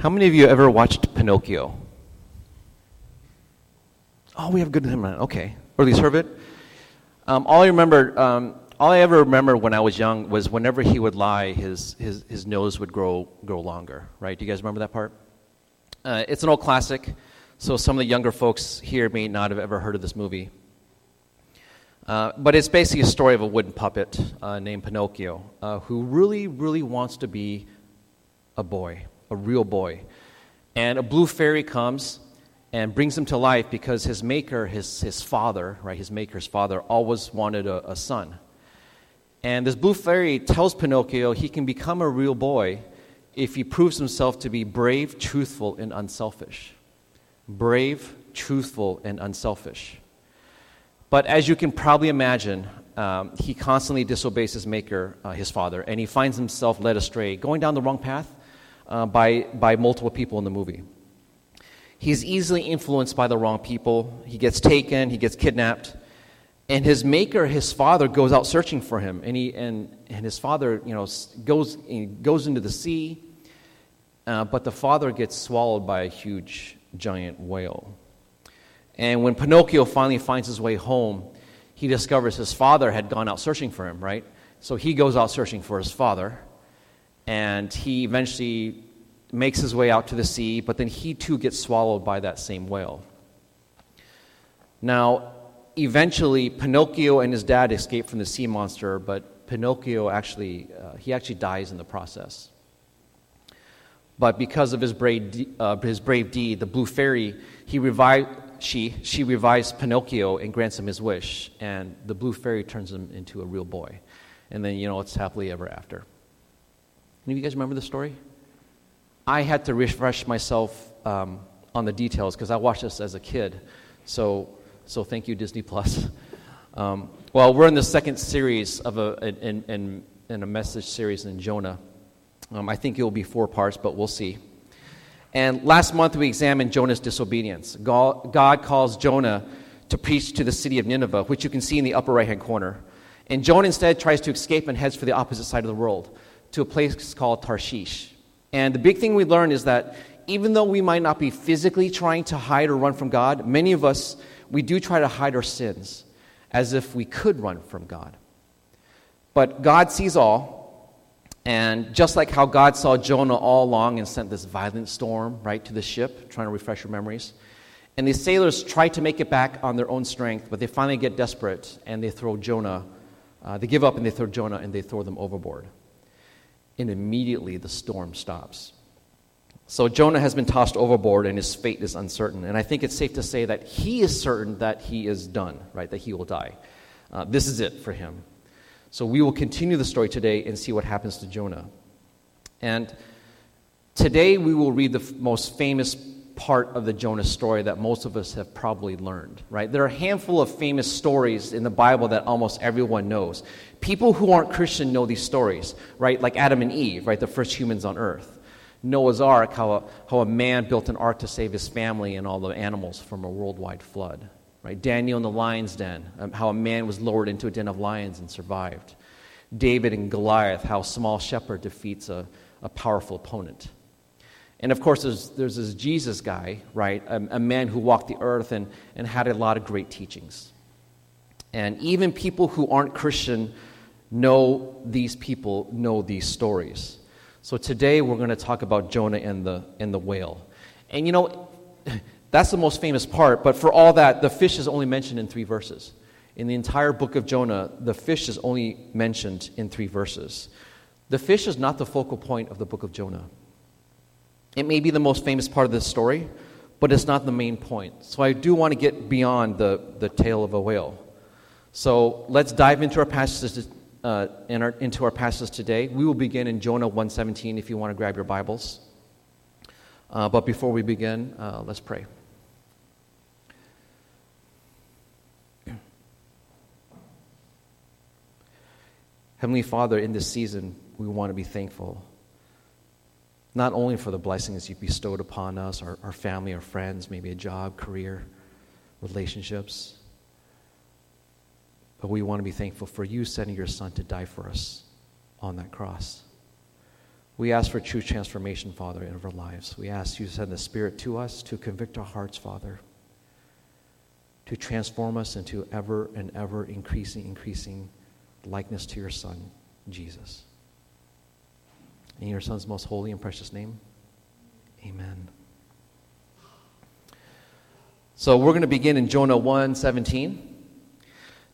How many of you ever watched Pinocchio? Oh, we have good memory. Okay, or at least. Um, all I remember, um, all I ever remember when I was young was whenever he would lie, his his his nose would grow grow longer. Right? Do you guys remember that part? Uh, it's an old classic, so some of the younger folks here may not have ever heard of this movie. Uh, but it's basically a story of a wooden puppet uh, named Pinocchio uh, who really, really wants to be a boy, a real boy. And a blue fairy comes and brings him to life because his maker, his, his father, right, his maker's father, always wanted a, a son. And this blue fairy tells Pinocchio he can become a real boy if he proves himself to be brave, truthful, and unselfish. Brave, truthful, and unselfish. But as you can probably imagine, um, he constantly disobeys his maker, uh, his father, and he finds himself led astray, going down the wrong path uh, by, by multiple people in the movie. He's easily influenced by the wrong people. He gets taken, he gets kidnapped, and his maker, his father, goes out searching for him. And, he, and, and his father you know, goes, goes into the sea, uh, but the father gets swallowed by a huge, giant whale. And when Pinocchio finally finds his way home, he discovers his father had gone out searching for him, right? So he goes out searching for his father, and he eventually makes his way out to the sea, but then he too gets swallowed by that same whale. Now, eventually, Pinocchio and his dad escape from the sea monster, but Pinocchio actually, uh, he actually dies in the process. But because of his brave, uh, his brave deed, the blue fairy, he revived, she, she revives Pinocchio and grants him his wish, and the blue fairy turns him into a real boy. And then, you know, it's happily ever after. Any of you guys remember the story? I had to refresh myself um, on the details because I watched this as a kid. So, so thank you, Disney Plus. Um, well, we're in the second series of a, in, in, in a message series in Jonah. Um, I think it will be four parts, but we'll see. And last month we examined Jonah's disobedience. God calls Jonah to preach to the city of Nineveh, which you can see in the upper right hand corner. And Jonah instead tries to escape and heads for the opposite side of the world to a place called Tarshish. And the big thing we learn is that even though we might not be physically trying to hide or run from God, many of us, we do try to hide our sins as if we could run from God. But God sees all, and just like how God saw Jonah all along and sent this violent storm, right, to the ship, trying to refresh your memories. And these sailors try to make it back on their own strength, but they finally get desperate and they throw Jonah, uh, they give up and they throw Jonah and they throw them overboard. And immediately the storm stops. So Jonah has been tossed overboard and his fate is uncertain. And I think it's safe to say that he is certain that he is done, right, that he will die. Uh, this is it for him. So we will continue the story today and see what happens to Jonah. And today we will read the f- most famous part of the Jonah story that most of us have probably learned, right? There are a handful of famous stories in the Bible that almost everyone knows. People who aren't Christian know these stories, right? Like Adam and Eve, right? The first humans on earth. Noah's Ark, how a, how a man built an ark to save his family and all the animals from a worldwide flood. Right? Daniel in the lion's den, um, how a man was lowered into a den of lions and survived. David and Goliath, how a small shepherd defeats a, a powerful opponent. And of course, there's, there's this Jesus guy, right? A, a man who walked the earth and, and had a lot of great teachings. And even people who aren't Christian know these people, know these stories. So today we're going to talk about Jonah and the, and the whale. And you know, that's the most famous part, but for all that, the fish is only mentioned in three verses. In the entire book of Jonah, the fish is only mentioned in three verses. The fish is not the focal point of the book of Jonah. It may be the most famous part of this story, but it's not the main point. So I do want to get beyond the, the tale of a whale. So let's dive into our passages uh, in our, into our passages today. We will begin in Jonah 1:17 if you want to grab your Bibles. Uh, but before we begin, uh, let's pray. Heavenly Father, in this season, we want to be thankful. Not only for the blessings you've bestowed upon us, our, our family, our friends, maybe a job, career, relationships, but we want to be thankful for you sending your Son to die for us on that cross. We ask for true transformation, Father, in our lives. We ask you to send the Spirit to us to convict our hearts, Father, to transform us into ever and ever increasing, increasing likeness to your Son, Jesus. In your Son's most holy and precious name, amen. So we're going to begin in Jonah 1 17.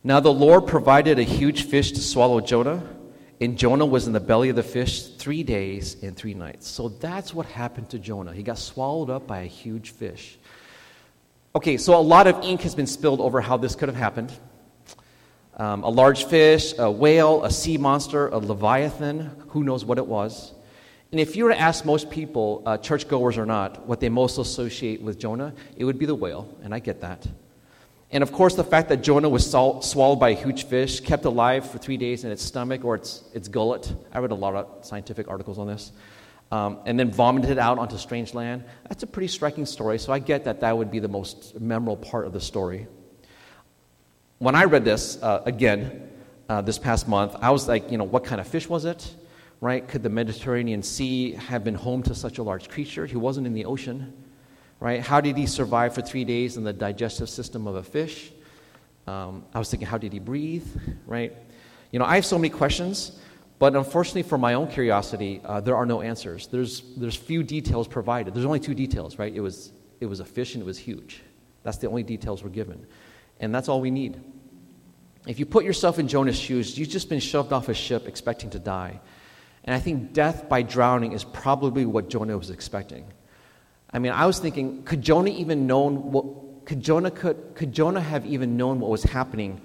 Now the Lord provided a huge fish to swallow Jonah and Jonah was in the belly of the fish three days and three nights. So that's what happened to Jonah. He got swallowed up by a huge fish. Okay, so a lot of ink has been spilled over how this could have happened. Um, a large fish, a whale, a sea monster, a leviathan, who knows what it was. And if you were to ask most people, uh, churchgoers or not, what they most associate with Jonah, it would be the whale, and I get that. And of course, the fact that Jonah was swallowed by a huge fish, kept alive for three days in its stomach or its, its gullet. I read a lot of scientific articles on this. Um, and then vomited out onto strange land. That's a pretty striking story, so I get that that would be the most memorable part of the story. When I read this uh, again uh, this past month, I was like, you know, what kind of fish was it? Right? Could the Mediterranean Sea have been home to such a large creature? He wasn't in the ocean right? How did he survive for three days in the digestive system of a fish? Um, I was thinking, how did he breathe, right? You know, I have so many questions, but unfortunately, for my own curiosity, uh, there are no answers. There's, there's few details provided. There's only two details, right? It was, it was a fish and it was huge. That's the only details we're given. And that's all we need. If you put yourself in Jonah's shoes, you've just been shoved off a ship expecting to die. And I think death by drowning is probably what Jonah was expecting. I mean, I was thinking, could Jonah even known what could Jonah could, could Jonah have even known what was happening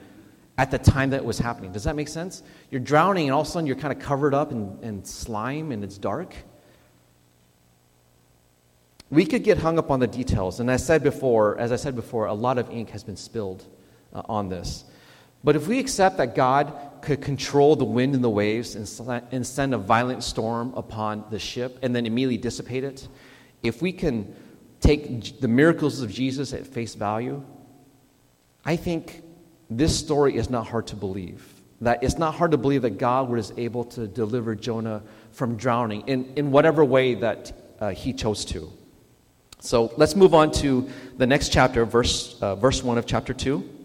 at the time that it was happening? Does that make sense? You're drowning and all of a sudden you're kind of covered up in, in slime and it's dark. We could get hung up on the details, and I said before, as I said before, a lot of ink has been spilled uh, on this. But if we accept that God could control the wind and the waves and, send a violent storm upon the ship and then immediately dissipate it, if we can take the miracles of Jesus at face value, I think this story is not hard to believe. That it's not hard to believe that God was able to deliver Jonah from drowning in, in whatever way that uh, he chose to. So let's move on to the next chapter, verse, uh, verse 1 of chapter 2.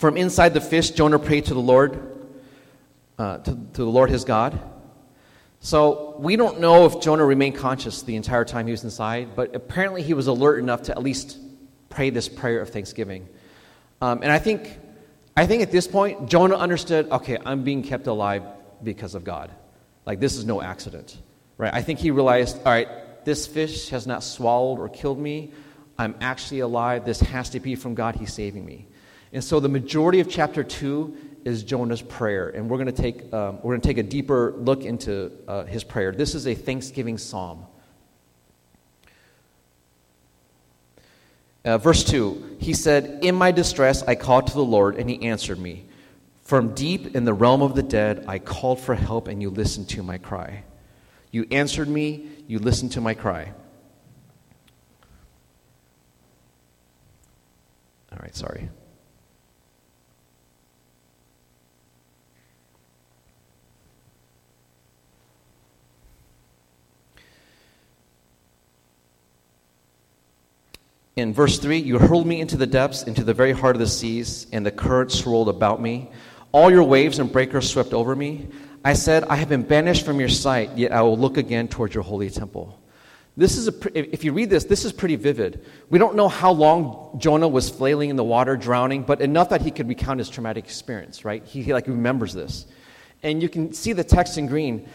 From inside the fish, Jonah prayed to the Lord, uh, to, to the Lord his God. So we don't know if Jonah remained conscious the entire time he was inside, but apparently he was alert enough to at least pray this prayer of thanksgiving. Um, and I think, I think at this point, Jonah understood okay, I'm being kept alive because of God. Like, this is no accident. Right? I think he realized all right, this fish has not swallowed or killed me. I'm actually alive. This has to be from God. He's saving me. And so the majority of chapter 2 is Jonah's prayer, and we're going to take, um, we're going to take a deeper look into uh, his prayer. This is a thanksgiving psalm. Uh, verse 2 He said, In my distress I called to the Lord, and he answered me. From deep in the realm of the dead I called for help, and you listened to my cry. You answered me, you listened to my cry. All right, sorry. In verse 3, you hurled me into the depths, into the very heart of the seas, and the currents swirled about me. All your waves and breakers swept over me. I said, I have been banished from your sight, yet I will look again towards your holy temple. This is a, if you read this, this is pretty vivid. We don't know how long Jonah was flailing in the water, drowning, but enough that he could recount his traumatic experience, right? He, he like remembers this. And you can see the text in green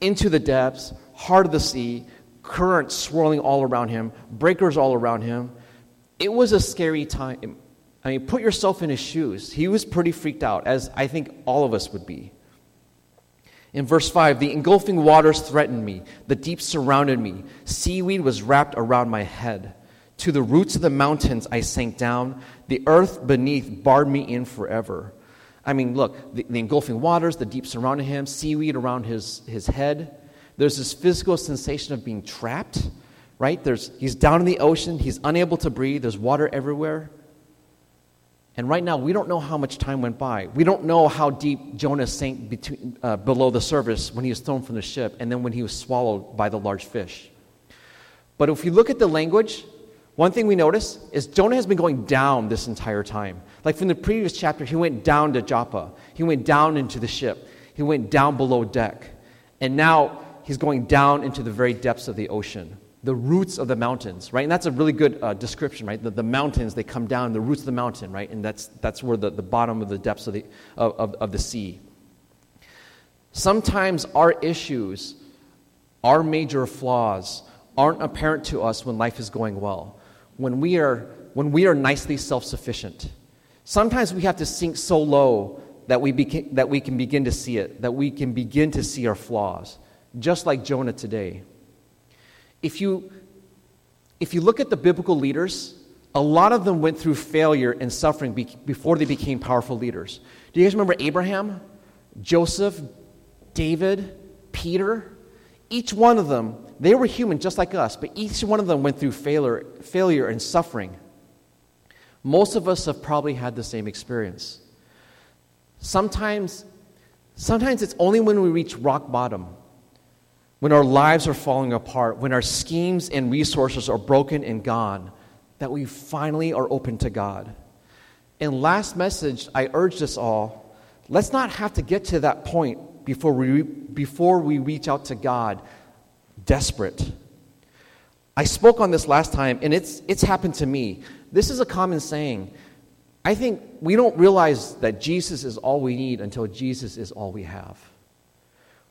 into the depths, heart of the sea, currents swirling all around him, breakers all around him. It was a scary time. I mean, put yourself in his shoes. He was pretty freaked out, as I think all of us would be. In verse 5, the engulfing waters threatened me, the deep surrounded me, seaweed was wrapped around my head. To the roots of the mountains I sank down, the earth beneath barred me in forever. I mean, look, the, the engulfing waters, the deep surrounding him, seaweed around his, his head. There's this physical sensation of being trapped right? There's, he's down in the ocean, he's unable to breathe, there's water everywhere. And right now, we don't know how much time went by. We don't know how deep Jonah sank between, uh, below the surface when he was thrown from the ship and then when he was swallowed by the large fish. But if you look at the language, one thing we notice is Jonah has been going down this entire time. Like from the previous chapter, he went down to Joppa, he went down into the ship, he went down below deck. And now he's going down into the very depths of the ocean the roots of the mountains, right? And that's a really good uh, description, right? The, the, mountains, they come down, the roots of the mountain, right? And that's, that's where the, the bottom of the depths of the, of, of, the sea. Sometimes our issues, our major flaws, aren't apparent to us when life is going well, when we are, when we are nicely self sufficient. Sometimes we have to sink so low that we, beca- that we can begin to see it, that we can begin to see our flaws, just like Jonah today if you, if you look at the biblical leaders, a lot of them went through failure and suffering be, before they became powerful leaders. Do you guys remember Abraham, Joseph, David, Peter? Each one of them, they were human just like us, but each one of them went through failure, failure and suffering. Most of us have probably had the same experience. Sometimes, sometimes it's only when we reach rock bottom when our lives are falling apart, when our schemes and resources are broken and gone, that we finally are open to God. And last message, I urge us all let's not have to get to that point before we, before we reach out to God desperate. I spoke on this last time, and it's, it's happened to me. This is a common saying. I think we don't realize that Jesus is all we need until Jesus is all we have.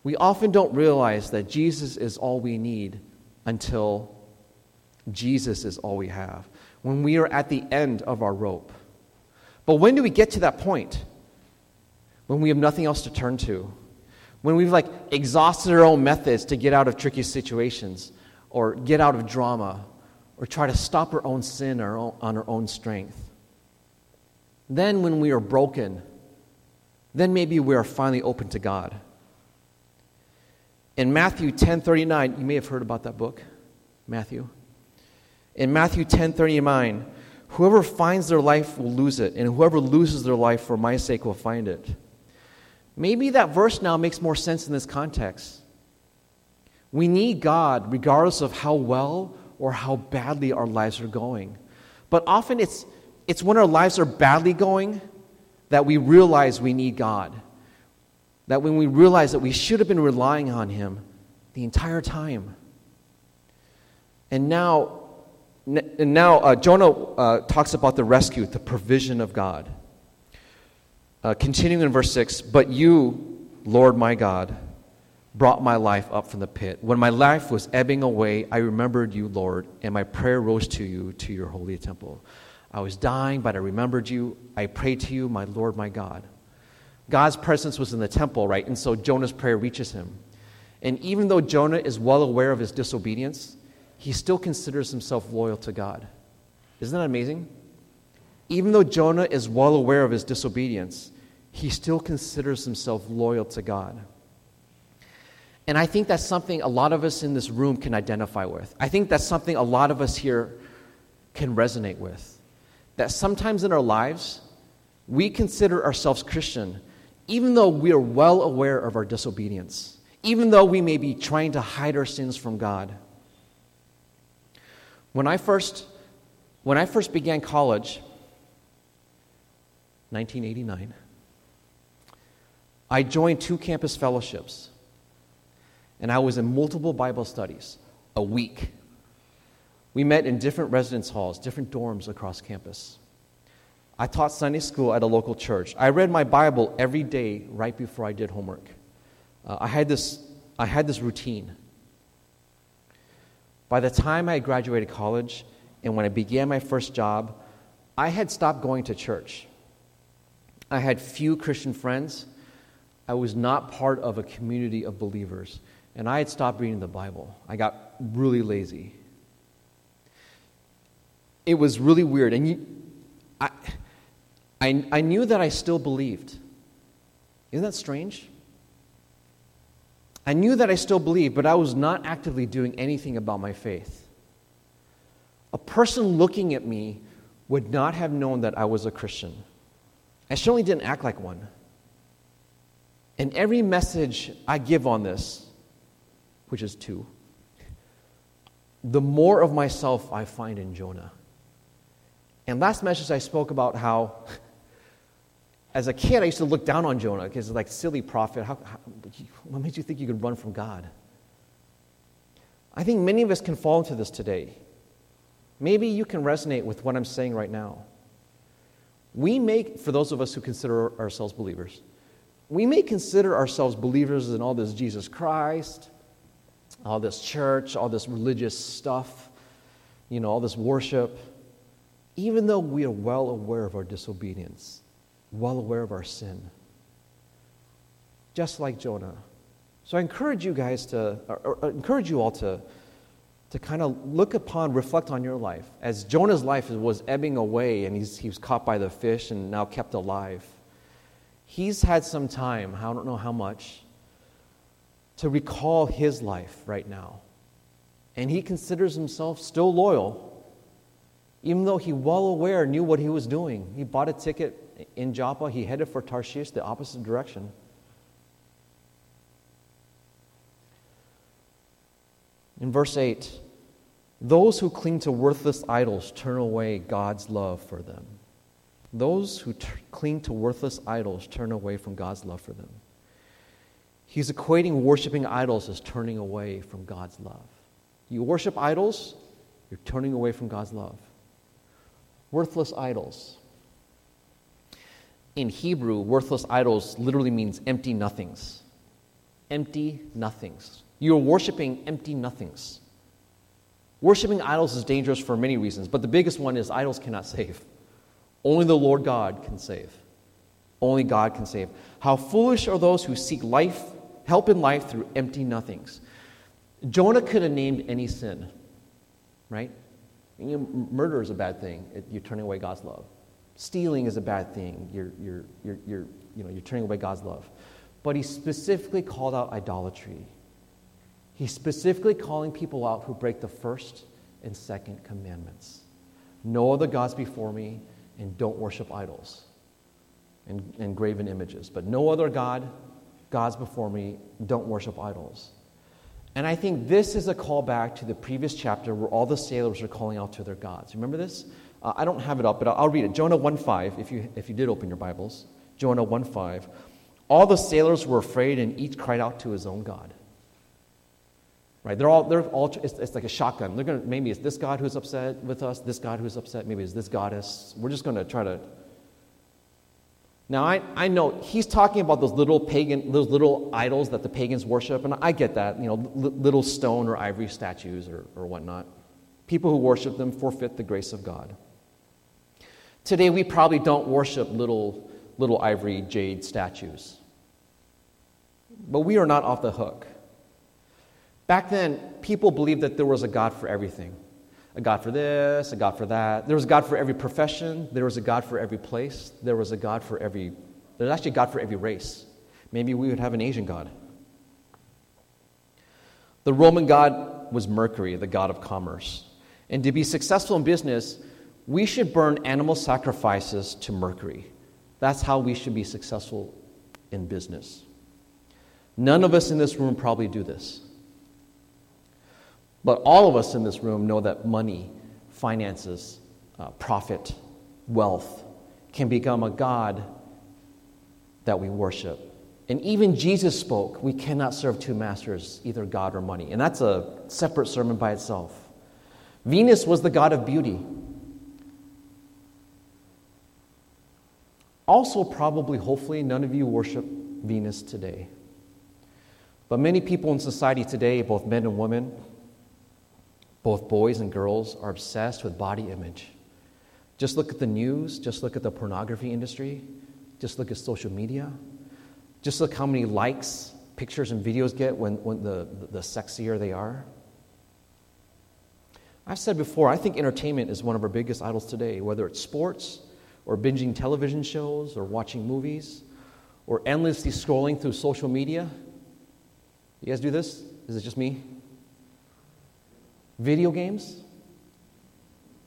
We often don't realize that Jesus is all we need until Jesus is all we have, when we are at the end of our rope. But when do we get to that point? When we have nothing else to turn to. When we've like exhausted our own methods to get out of tricky situations or get out of drama or try to stop our own sin on our own strength. Then when we are broken, then maybe we are finally open to God. In Matthew 10:39, you may have heard about that book, Matthew. In Matthew 10:39, whoever finds their life will lose it, and whoever loses their life for my sake will find it. Maybe that verse now makes more sense in this context. We need God regardless of how well or how badly our lives are going. But often it's, it's when our lives are badly going that we realize we need God that when we realize that we should have been relying on Him the entire time. And now, and now uh, Jonah uh, talks about the rescue, the provision of God. Uh, continuing in verse 6 But you, Lord my God, brought my life up from the pit. When my life was ebbing away, I remembered you, Lord, and my prayer rose to you, to your holy temple. I was dying, but I remembered you. I prayed to you, my Lord, my God. God's presence was in the temple, right? And so Jonah's prayer reaches him. And even though Jonah is well aware of his disobedience, he still considers himself loyal to God. Isn't that amazing? Even though Jonah is well aware of his disobedience, he still considers himself loyal to God. And I think that's something a lot of us in this room can identify with. I think that's something a lot of us here can resonate with. That sometimes in our lives, we consider ourselves Christian even though we are well aware of our disobedience, even though we may be trying to hide our sins from God. When I first, when I first began college, 1989, I joined two campus fellowships, and I was in multiple Bible studies a week. We met in different residence halls, different dorms across campus. I taught Sunday school at a local church. I read my Bible every day right before I did homework. Uh, I, had this, I had this routine. By the time I graduated college and when I began my first job, I had stopped going to church. I had few Christian friends. I was not part of a community of believers. And I had stopped reading the Bible. I got really lazy. It was really weird. And you, I, I knew that I still believed. Isn't that strange? I knew that I still believed, but I was not actively doing anything about my faith. A person looking at me would not have known that I was a Christian. I certainly didn't act like one. And every message I give on this, which is two, the more of myself I find in Jonah. And last message I spoke about how, as a kid, I used to look down on Jonah because like silly prophet. How, how, what made you think you could run from God? I think many of us can fall into this today. Maybe you can resonate with what I'm saying right now. We make, for those of us who consider ourselves believers, we may consider ourselves believers in all this Jesus Christ, all this church, all this religious stuff, you know, all this worship, even though we are well aware of our disobedience, well aware of our sin. Just like Jonah. So I encourage you guys to, or, or encourage you all to, to kind of look upon, reflect on your life. As Jonah's life was ebbing away and he's, he was caught by the fish and now kept alive, he's had some time, I don't know how much, to recall his life right now. And he considers himself still loyal, even though he well aware knew what he was doing. He bought a ticket in Joppa, he headed for Tarshish, the opposite direction. In verse 8, those who cling to worthless idols turn away God's love for them. Those who t- cling to worthless idols turn away from God's love for them. He's equating worshiping idols as turning away from God's love. You worship idols, you're turning away from God's love. Worthless idols. In Hebrew, worthless idols literally means empty nothings. Empty nothings. You're worshiping empty nothings. Worshiping idols is dangerous for many reasons, but the biggest one is idols cannot save. Only the Lord God can save. Only God can save. How foolish are those who seek life help in life through empty nothings. Jonah could have named any sin, right? Murder is a bad thing. You're turning away God's love. Stealing is a bad thing. You're, you're, you're, you're, you know, you're turning away God's love. But he specifically called out idolatry. He's specifically calling people out who break the first and second commandments. No other gods before me, and don't worship idols and, and graven images. But no other God gods before me, don't worship idols. And I think this is a callback to the previous chapter where all the sailors are calling out to their gods. Remember this? Uh, I don't have it up, but I'll, I'll read it. Jonah 1.5, if you, if you did open your Bibles. Jonah 1.5. All the sailors were afraid and each cried out to his own God. Right? They're all, they're all it's, it's like a shotgun. They're gonna, maybe it's this God who's upset with us, this God who's upset, maybe it's this goddess. We're just going to try to now, I, I know he's talking about those little pagan, those little idols that the pagans worship, and I get that, you know, little stone or ivory statues or, or whatnot. People who worship them forfeit the grace of God. Today, we probably don't worship little, little ivory jade statues. But we are not off the hook. Back then, people believed that there was a God for everything a God for this, a God for that. There was a God for every profession. There was a God for every place. There was a God for every, there's actually a God for every race. Maybe we would have an Asian God. The Roman God was Mercury, the god of commerce. And to be successful in business, we should burn animal sacrifices to Mercury. That's how we should be successful in business. None of us in this room probably do this. But all of us in this room know that money, finances, uh, profit, wealth can become a God that we worship. And even Jesus spoke, we cannot serve two masters, either God or money. And that's a separate sermon by itself. Venus was the god of beauty. Also, probably, hopefully, none of you worship Venus today. But many people in society today, both men and women, both boys and girls are obsessed with body image. Just look at the news, just look at the pornography industry, just look at social media. Just look how many likes pictures and videos get when, when the, the sexier they are. I've said before, I think entertainment is one of our biggest idols today, whether it's sports or binging television shows or watching movies or endlessly scrolling through social media. You guys do this? Is it just me? Video games.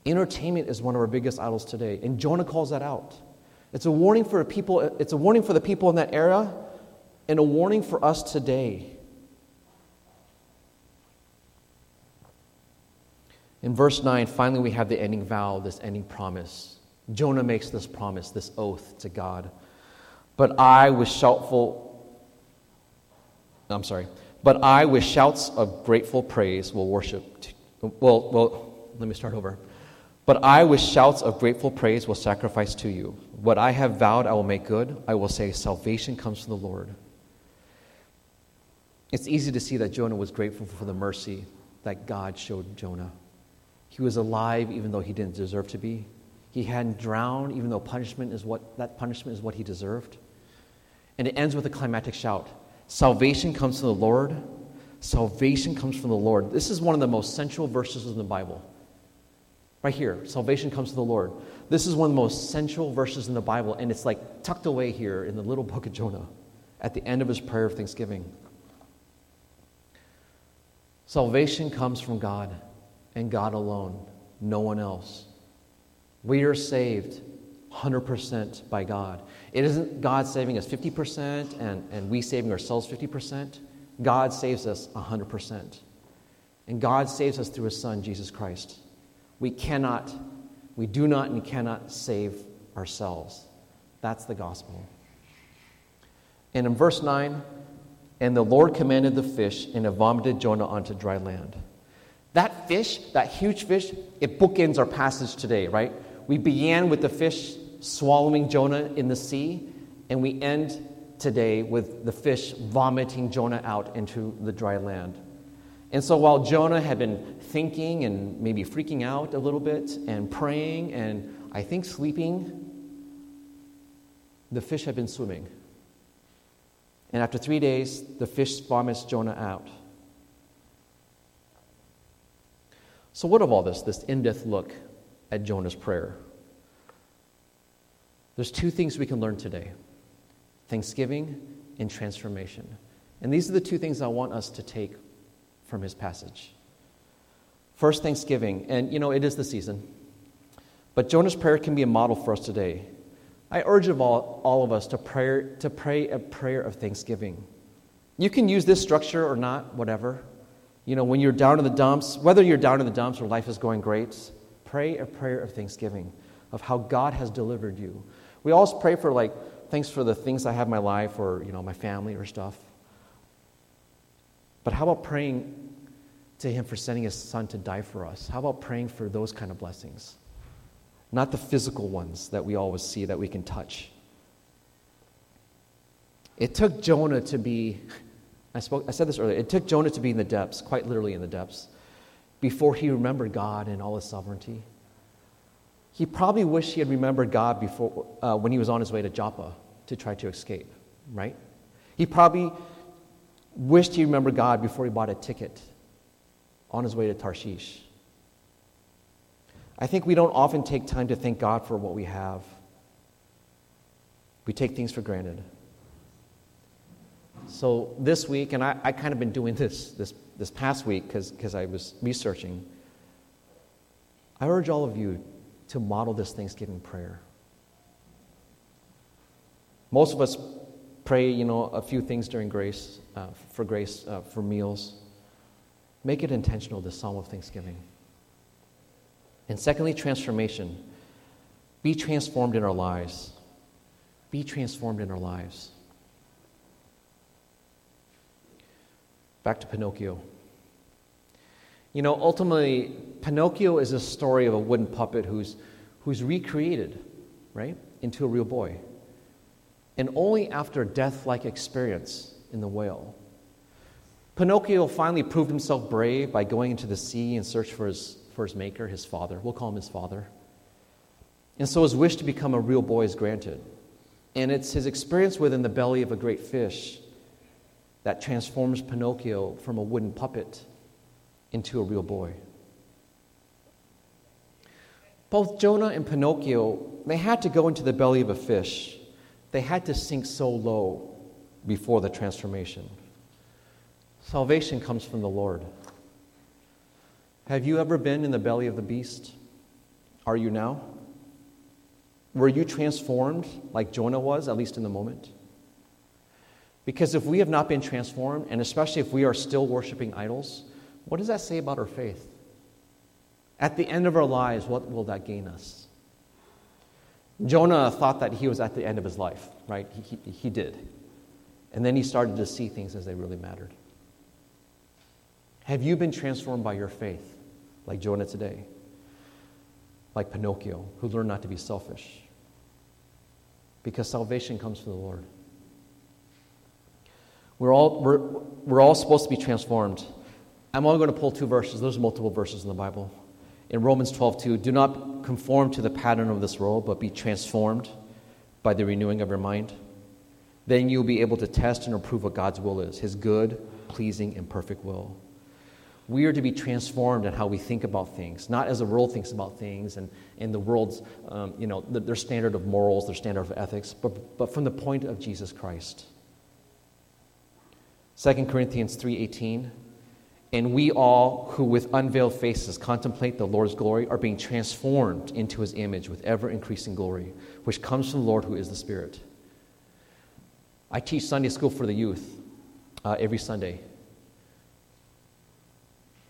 Entertainment is one of our biggest idols today. And Jonah calls that out. It's a warning for people, it's a warning for the people in that era and a warning for us today. In verse 9, finally, we have the ending vow, this ending promise. Jonah makes this promise, this oath to God. But I, with shoutful, I'm sorry, but I, with shouts of grateful praise, will worship. Well, well, let me start over. But I, with shouts of grateful praise, will sacrifice to you. What I have vowed, I will make good. I will say, Salvation comes from the Lord. It's easy to see that Jonah was grateful for the mercy that God showed Jonah. He was alive even though he didn't deserve to be. He hadn't drowned even though punishment is what that punishment is what he deserved. And it ends with a climactic shout. Salvation comes from the Lord. Salvation comes from the Lord. This is one of the most central verses in the Bible. Right here, salvation comes from the Lord. This is one of the most central verses in the Bible, and it's like tucked away here in the little book of Jonah at the end of his prayer of thanksgiving. Salvation comes from God and God alone, no one else. We are saved 100% by God. It isn't God saving us 50% and, and we saving ourselves 50%. God saves us 100%. And God saves us through His Son, Jesus Christ. We cannot, we do not and cannot save ourselves. That's the gospel. And in verse 9, and the Lord commanded the fish, and it vomited Jonah onto dry land. That fish, that huge fish, it bookends our passage today, right? We began with the fish swallowing Jonah in the sea, and we end today with the fish vomiting Jonah out into the dry land. And so while Jonah had been thinking and maybe freaking out a little bit and praying and I think sleeping, the fish had been swimming. And after three days, the fish vomits Jonah out. So, what of all this, this in depth look at Jonah's prayer? There's two things we can learn today thanksgiving and transformation. And these are the two things I want us to take from his passage. First, thanksgiving. And you know, it is the season. But Jonah's prayer can be a model for us today. I urge of all, all of us to pray, to pray a prayer of thanksgiving. You can use this structure or not, whatever. You know, when you're down in the dumps, whether you're down in the dumps or life is going great, pray a prayer of thanksgiving of how God has delivered you. We always pray for like thanks for the things I have in my life or you know my family or stuff. But how about praying to him for sending his son to die for us? How about praying for those kind of blessings? Not the physical ones that we always see that we can touch. It took Jonah to be I, spoke, I said this earlier. It took Jonah to be in the depths, quite literally in the depths, before he remembered God and all his sovereignty. He probably wished he had remembered God before, uh, when he was on his way to Joppa to try to escape, right? He probably wished he remembered God before he bought a ticket on his way to Tarshish. I think we don't often take time to thank God for what we have. We take things for granted. So this week, and I, I kind of been doing this this, this past week because I was researching, I urge all of you to model this Thanksgiving prayer. Most of us pray, you know, a few things during grace, uh, for grace, uh, for meals. Make it intentional, this psalm of thanksgiving. And secondly, transformation. Be transformed in our lives. Be transformed in our lives. Back to Pinocchio. You know, ultimately, Pinocchio is a story of a wooden puppet who's, who's recreated, right, into a real boy. And only after a death like experience in the whale. Pinocchio finally proved himself brave by going into the sea in search for his, for his maker, his father. We'll call him his father. And so his wish to become a real boy is granted. And it's his experience within the belly of a great fish that transforms Pinocchio from a wooden puppet into a real boy. Both Jonah and Pinocchio, they had to go into the belly of a fish. They had to sink so low before the transformation. Salvation comes from the Lord. Have you ever been in the belly of the beast? Are you now? Were you transformed like Jonah was, at least in the moment? Because if we have not been transformed, and especially if we are still worshiping idols, what does that say about our faith? At the end of our lives, what will that gain us? Jonah thought that he was at the end of his life, right? He, he, he did. And then he started to see things as they really mattered. Have you been transformed by your faith, like Jonah today? Like Pinocchio, who learned not to be selfish? Because salvation comes from the Lord. We're all, we're, we're all supposed to be transformed. I'm only going to pull two verses. There's multiple verses in the Bible. In Romans 12, 2, do not conform to the pattern of this world, but be transformed by the renewing of your mind. Then you'll be able to test and approve what God's will is his good, pleasing, and perfect will. We are to be transformed in how we think about things, not as the world thinks about things and, and the world's, um, you know, their standard of morals, their standard of ethics, but, but from the point of Jesus Christ. 2 Corinthians 3:18 and we all who with unveiled faces contemplate the Lord's glory are being transformed into his image with ever increasing glory which comes from the Lord who is the Spirit. I teach Sunday school for the youth uh, every Sunday.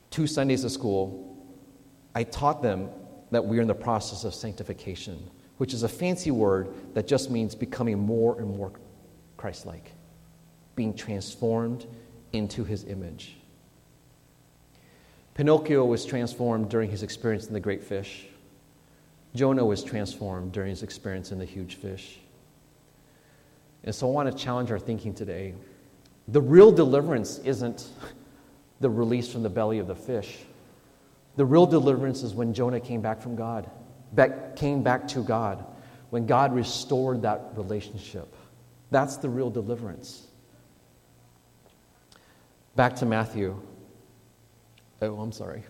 Two Sundays of school, I taught them that we're in the process of sanctification, which is a fancy word that just means becoming more and more Christ like being transformed into his image. Pinocchio was transformed during his experience in the great fish. Jonah was transformed during his experience in the huge fish. And so I want to challenge our thinking today. The real deliverance isn't the release from the belly of the fish. The real deliverance is when Jonah came back from God, back, came back to God, when God restored that relationship. That's the real deliverance. Back to Matthew. Oh, I'm sorry.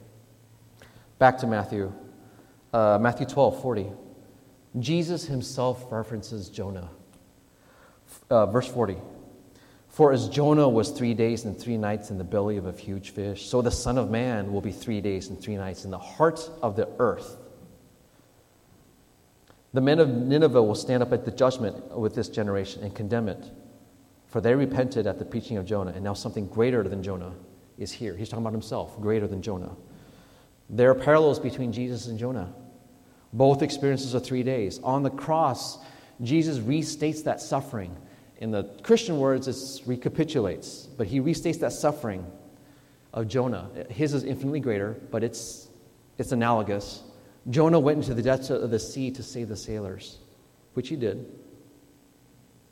Back to Matthew. Uh, Matthew 12, 40. Jesus himself references Jonah. Uh, verse 40. For as Jonah was three days and three nights in the belly of a huge fish, so the Son of Man will be three days and three nights in the heart of the earth. The men of Nineveh will stand up at the judgment with this generation and condemn it for they repented at the preaching of Jonah, and now something greater than Jonah is here. He's talking about himself, greater than Jonah. There are parallels between Jesus and Jonah. Both experiences are three days. On the cross, Jesus restates that suffering. In the Christian words, it recapitulates, but he restates that suffering of Jonah. His is infinitely greater, but it's, it's analogous. Jonah went into the depths of the sea to save the sailors, which he did.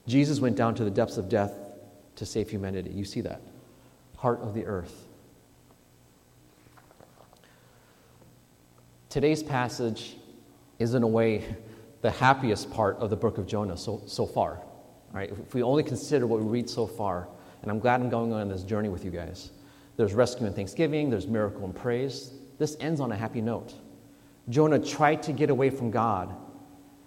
Jesus went down to the depths of death to save humanity. You see that. Heart of the earth. Today's passage is, in a way, the happiest part of the book of Jonah so, so far. All right? If we only consider what we read so far, and I'm glad I'm going on this journey with you guys. There's rescue and thanksgiving, there's miracle and praise. This ends on a happy note. Jonah tried to get away from God,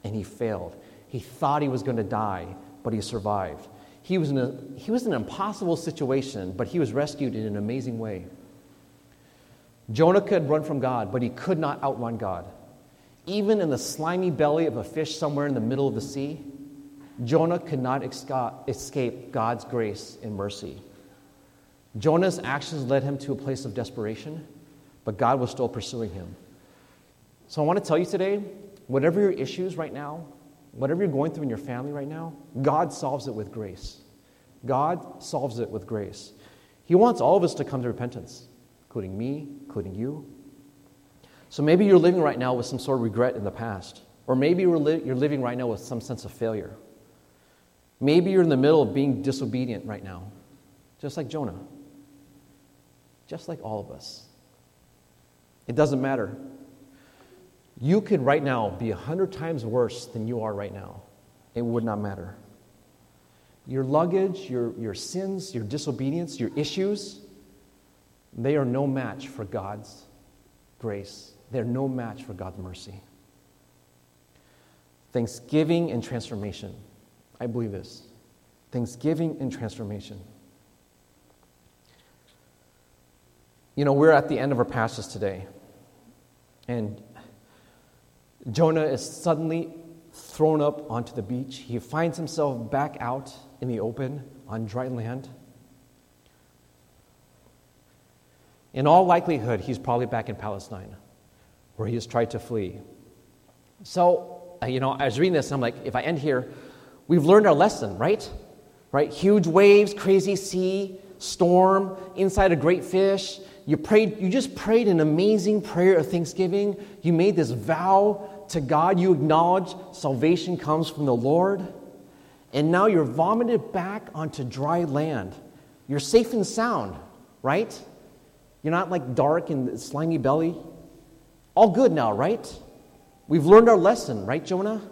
and he failed. He thought he was going to die, but he survived. He was, in a, he was in an impossible situation, but he was rescued in an amazing way. Jonah could run from God, but he could not outrun God. Even in the slimy belly of a fish somewhere in the middle of the sea, Jonah could not escape God's grace and mercy. Jonah's actions led him to a place of desperation, but God was still pursuing him. So I want to tell you today whatever your issues right now, Whatever you're going through in your family right now, God solves it with grace. God solves it with grace. He wants all of us to come to repentance, including me, including you. So maybe you're living right now with some sort of regret in the past, or maybe you're, li- you're living right now with some sense of failure. Maybe you're in the middle of being disobedient right now, just like Jonah, just like all of us. It doesn't matter. You could right now be a hundred times worse than you are right now. It would not matter. Your luggage, your, your sins, your disobedience, your issues, they are no match for God's grace. They're no match for God's mercy. Thanksgiving and transformation. I believe this. Thanksgiving and transformation. You know, we're at the end of our passage today. And Jonah is suddenly thrown up onto the beach. He finds himself back out in the open on dry land. In all likelihood, he's probably back in Palestine, where he has tried to flee. So, uh, you know, I was reading this, and I'm like, if I end here, we've learned our lesson, right? Right? Huge waves, crazy sea, storm, inside a great fish. You prayed, you just prayed an amazing prayer of thanksgiving. You made this vow to God. You acknowledge salvation comes from the Lord. And now you're vomited back onto dry land. You're safe and sound, right? You're not like dark and slimy belly. All good now, right? We've learned our lesson, right, Jonah?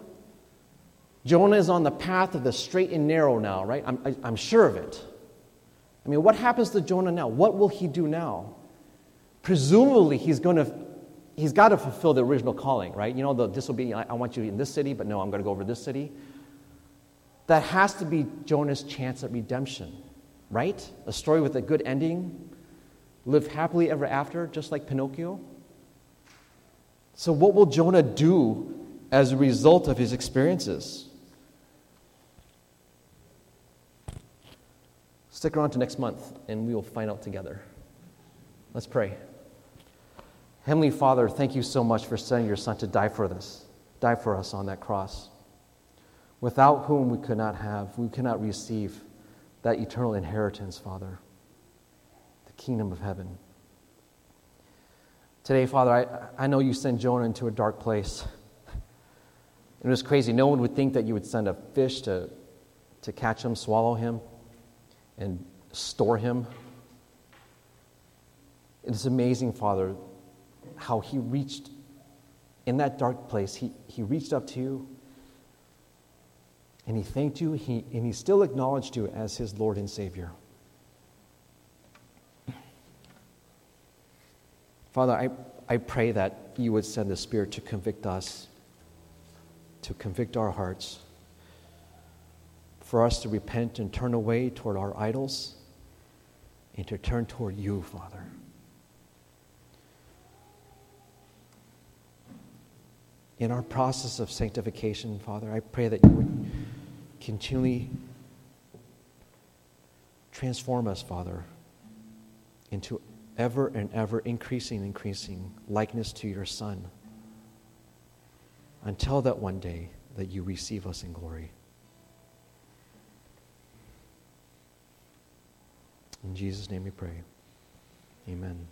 Jonah is on the path of the straight and narrow now, right? I'm, I, am i am sure of it. I mean, what happens to Jonah now? What will he do now? Presumably, he's going to he's got to fulfill the original calling, right? You know, the disobedient, I, I want you in this city, but no, I'm going to go over this city. That has to be Jonah's chance at redemption, right? A story with a good ending, live happily ever after, just like Pinocchio. So, what will Jonah do as a result of his experiences? Stick around to next month and we will find out together. Let's pray. Heavenly Father, thank you so much for sending your Son to die for us, die for us on that cross. Without whom we could not have, we cannot receive that eternal inheritance, Father, the kingdom of heaven. Today, Father, I, I know you sent Jonah into a dark place. It was crazy. No one would think that you would send a fish to, to catch him, swallow him, and store him. It is amazing, Father, how he reached in that dark place, he, he reached up to you and he thanked you, he, and he still acknowledged you as his Lord and Savior. Father, I, I pray that you would send the Spirit to convict us, to convict our hearts, for us to repent and turn away toward our idols, and to turn toward you, Father. In our process of sanctification, Father, I pray that you would continually transform us, Father, into ever and ever increasing, increasing likeness to your Son until that one day that you receive us in glory. In Jesus' name we pray. Amen.